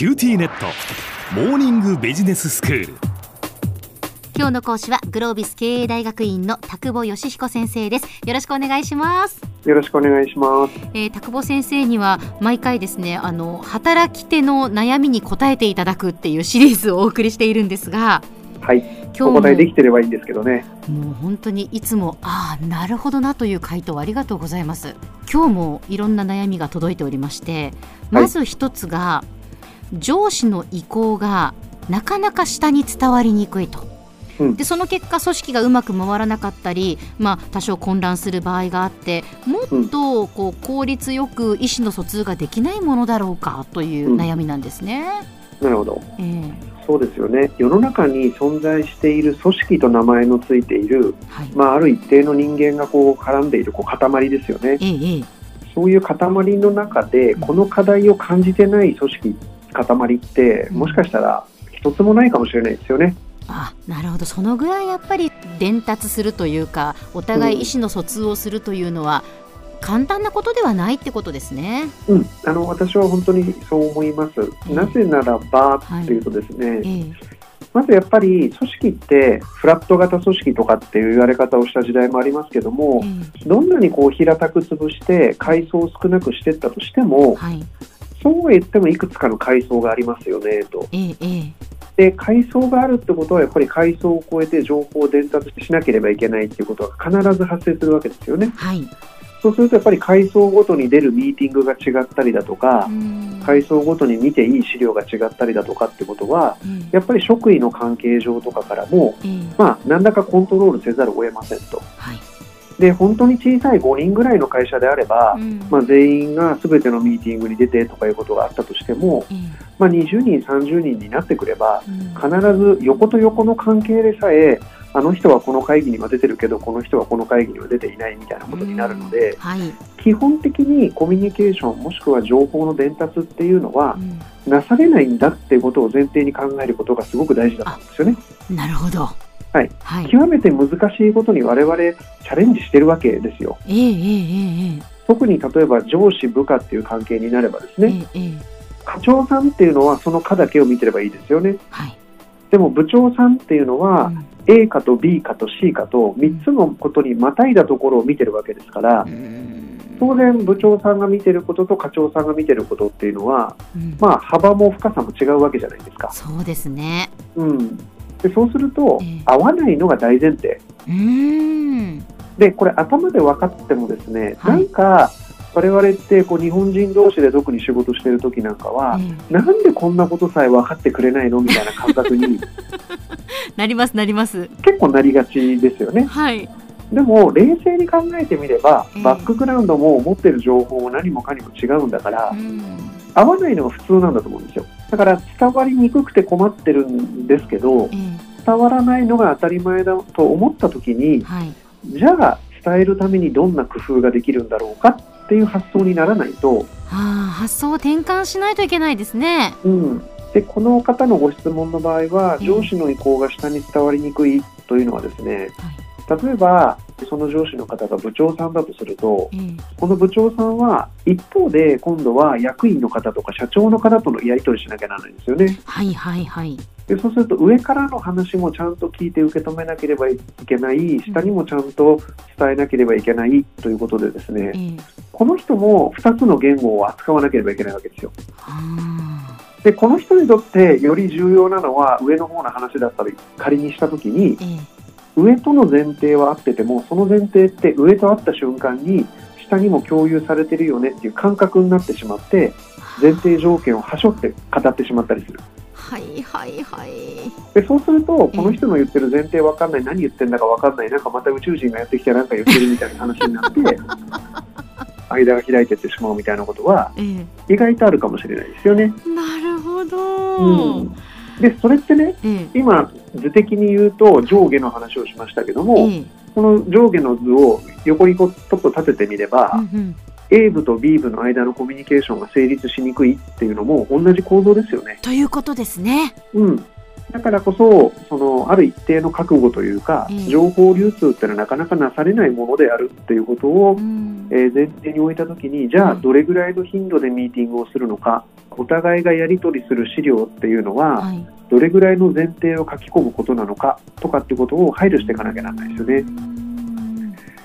QTnet モーニングビジネススクール今日の講師はグロービス経営大学院の田久保義彦先生ですよろしくお願いしますよろしくお願いします。えー、田久保先生には毎回ですねあの働き手の悩みに答えていただくっていうシリーズをお送りしているんですがはい。今日もお答えできてればいいんですけどね。もう本当にいつもああなるほどなという回答ありがとうございます今日もいろんな悩みが届いておりましてまず一つが、上司の意向がなかなか下に伝わりにくいと。うんでその結果組織がうまく回らなかったり、まあ、多少混乱する場合があってもっとこう効率よく意思の疎通ができないものだろうかという悩みなんですね。なるほど。ええそうですよね。世の中に存在している組織と名前のついている、はいまあ、ある一定の人間がこう絡んでいるこう塊ですよね。ええええそういう塊の中で、この課題を感じてない組織、塊って、もしかしたら一つもないかもしれないですよね。あなるほど。そのぐらいやっぱり伝達するというかお互い意思の疎通をするというのは簡単なことではないってことですね。うん、あの私は本当にそう思います。うんなぜならばというとですね、ええ。まずやっぱり組織ってフラット型組織とかっていう言われ方をした時代もありますけども、えどんなにこう平たく潰して階層を少なくしていったとしてえも、はいそうは言ってもいくつかの階層がありますよねと。ええええで階層があるってことはやっぱり階層を超えて情報を伝達しなければいけないっていうことは必ず発生するわけですよね。はいそうするとやっぱり階層ごとに出るミーティングが違ったりだとか、うん階層ごとに見ていい資料が違ったりだとかってことは、ええやっぱり職位の関係上とかからも、ええまあ、何らかコントロールせざるを得ませんと。はいで、本当に小さい5人ぐらいの会社であれば、うん。まあ、全員が全てのミーティングに出てとかいうことがあったとしても、ええまあ、20人、30人になってくれば、うん。必ず横と横の関係でさえ、あの人はこの会議には出てるけど、この人はこの会議には出ていないみたいなことになるので、はい。基本的にコミュニケーション、もしくは情報の伝達っていうのはう、ん。なされないんだっていうことを前提に考えることがすごく大事だと思うんですよね。なるほどはい。はい。極めて難しいことに我々チャレンジしてるわけですよ。特に例えば上司部下っていう関係になればですえね、課長さんっていうのはその課だけを見てればいいですよね。はい。でも部長さんっていうのは、うん。A 課と B 課と C 課と3つのことにまたいだところを見てるわけですから、当然部長さんが見てることと課長さんが見てることっていうのは、うん。まあ幅も深さも違うわけじゃないですか。そうですね。うん。でそうするとええ、合わないのが大前提。で、これ頭で分かってもですね、はい。なんか我々ってこう日本人同士で特に仕事してる時なんかは、ええ。なんでこんなことさえ分かってくれないのみたいな感覚に なりますなります。結構なりがちですよね。はい。でも冷静に考えてみればええ、バックグラウンドも持ってる情報も何もかにも違うんだからう、ん。合わないのが普通なんだと思うんですよ。だから伝わりにくくて困ってるんですけど、え伝わらないのが当たり前だと思った時えに、はい。じゃあ伝えるためにどんな工夫ができるんだろうかっていう発想にならないと、ああ発想を転換しないといけないですね。うん、でこの方のご質問の場合はええ上司の意向が下に伝わりにくいというのはですね例えばその上司の方が部長さんだとするとええ。この部長さんは一方で今度は役員の方とか社長の方とのやり取りしなきゃならないんですよね。はいはいはい。でそうすると上からの話もちゃんと聞いて受け止めなければいけない下にもちゃんと伝えなければいけないということでですねええ。この人も2つの言語を扱わなければいけないわけですよ。はでこの人にとってより重要なのは上の方の話だったり仮にした時にあえ上との前提は合っててもその前提って上と会った瞬間に下にも共有されてるよねっていう感覚になってしまって前提条件をはしょって語ってしまったりするはいはいはい。でそうするとこの人の言ってる前提わかんない何言ってんだかわかんないなんかまた宇宙人がやってきてなんか言ってるみたいな話になって 間が開いてってしまうみたいなことはえ意外とあるかもしれないですよね。えなるほど。うんでそれってねええ今図的に言うと上下の話をしましたけども、ええこの上下の図を横にこうちょっと立ててみれば、うんうん A 部と B 部の間のコミュニケーションが成立しにくいっていうのも同じ構造ですよね。ということですね。うん。だからこそ、そのある一定の覚悟というか、ええ情報流通っていうのはなかなかなされないものであるっていうことを、うん。えー前提に置いたときに、じゃあ、どれぐらいの頻度でミーティングをするのか、お互いがやり取りする資料っていうのは、はい。どれぐらいの前提を書き込むことなのかとかっていうことを配慮していかなきゃならないですよね。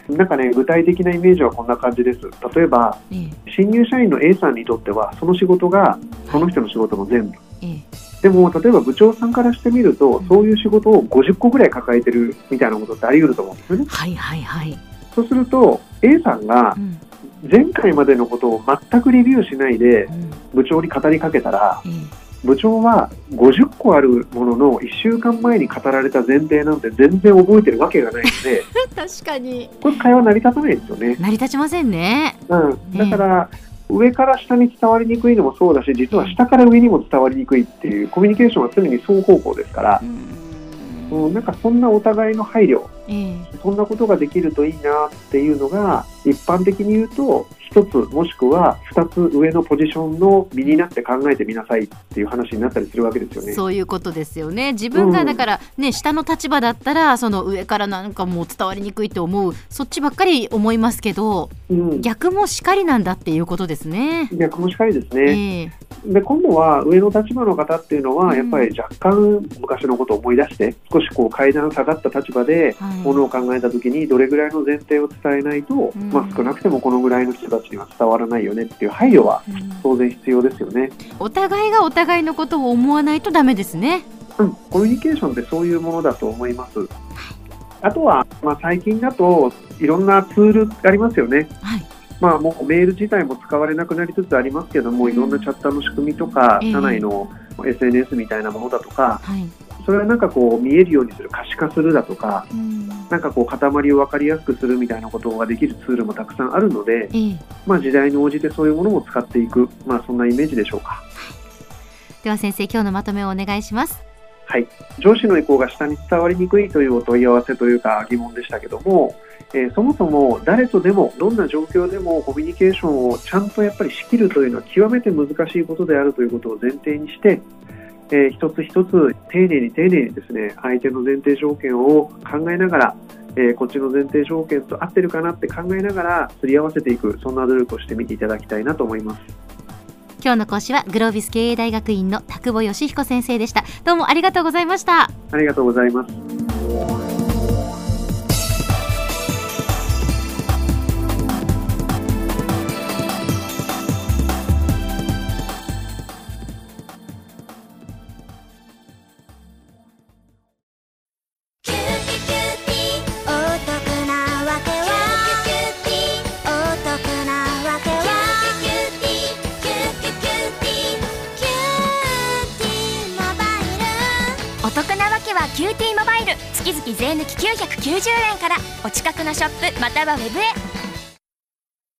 うん。なんかね、具体的なイメージはこんな感じです。例えば、ええ。新入社員の A さんにとっては、その仕事がその人の仕事の全部。ええでも、例えば部長さんからしてみると、そういう仕事を50個ぐらい抱えてるみたいなことってあり得ると思うんですよね。はいはいはい、そうすると、A さんがうん。前回までのことを全くレビューしないでうん。部長に語りかけたら、え部長は50個あるものの1週間前に語られた前提なんて全然覚えてるわけがないので、え 確かに。これ会話成り立たないですよね。成り立ちませんね。うん、だから、上から下に伝わりにくいのもそうだし、実は下から上にも伝わりにくいっていう、コミュニケーションは常に双方向ですから。う、ん。うん、なんかそんなお互いの配慮、ええ。そんなことができるといいなっていうのが、一般的に言うと、一つもしくは二つ上のポジションの身になって考えてみなさいっていう話になったりするわけですよね。そういうことですよね。自分がだからね、下の立場だったらその上からなんかもう伝わりにくいと思う。そっちばっかり思いますけどうん、逆もしかりなんだっていうことですね。逆もしかりですえね。えで今度は上の立場の方っていうのは、うん。やっぱり若干昔のことを思い出して、少しこう階段下がった立場で、はい。ものを考えたときにどれぐらいの前提を伝えないと、うん。まあ、少なくてもこのぐらいの人たちには伝わらないよねっていう配慮はうん当然必要ですよね。お互いがお互いのことを思わないとダメですね。うん、コミュニケーションってそういうものだと思います。あとは、まあ、最近だといろんなツールありますよね。はいまあ、もうメール自体も使われなくなりつつありますけども、いろんなチャットの仕組みとか、ええ社内の SNS みたいなものだとか、はいそれはなんかこう見えるようにする、可視化するだとか、うんなんかこう塊を分かりやすくするみたいなことができるツールもたくさんあるので、ええまあ、時代に応じてそういうものも使っていく、まあ、そんなイメージでしょうか。では先生今日のまとめをお願いします。はい、上司の意向が下に伝わりにくいというお問い合わせというか疑問でしたけども、えーそもそも誰とでもどんな状況でもコミュニケーションをちゃんとやっぱり仕切るというのは極めて難しいことであるということを前提にして、えー一つ一つ丁寧に丁寧にですね相手の前提条件を考えながら、えーこっちの前提条件と合ってるかなって考えながらすり合わせていくそんな努力をしてみていただきたいなと思います。今日の講師はグロービス経営大学院の田久保義彦先生でした。どうもありがとうございました。ありがとうございます。月々税抜き990円からお近くのショップまたはウェブへ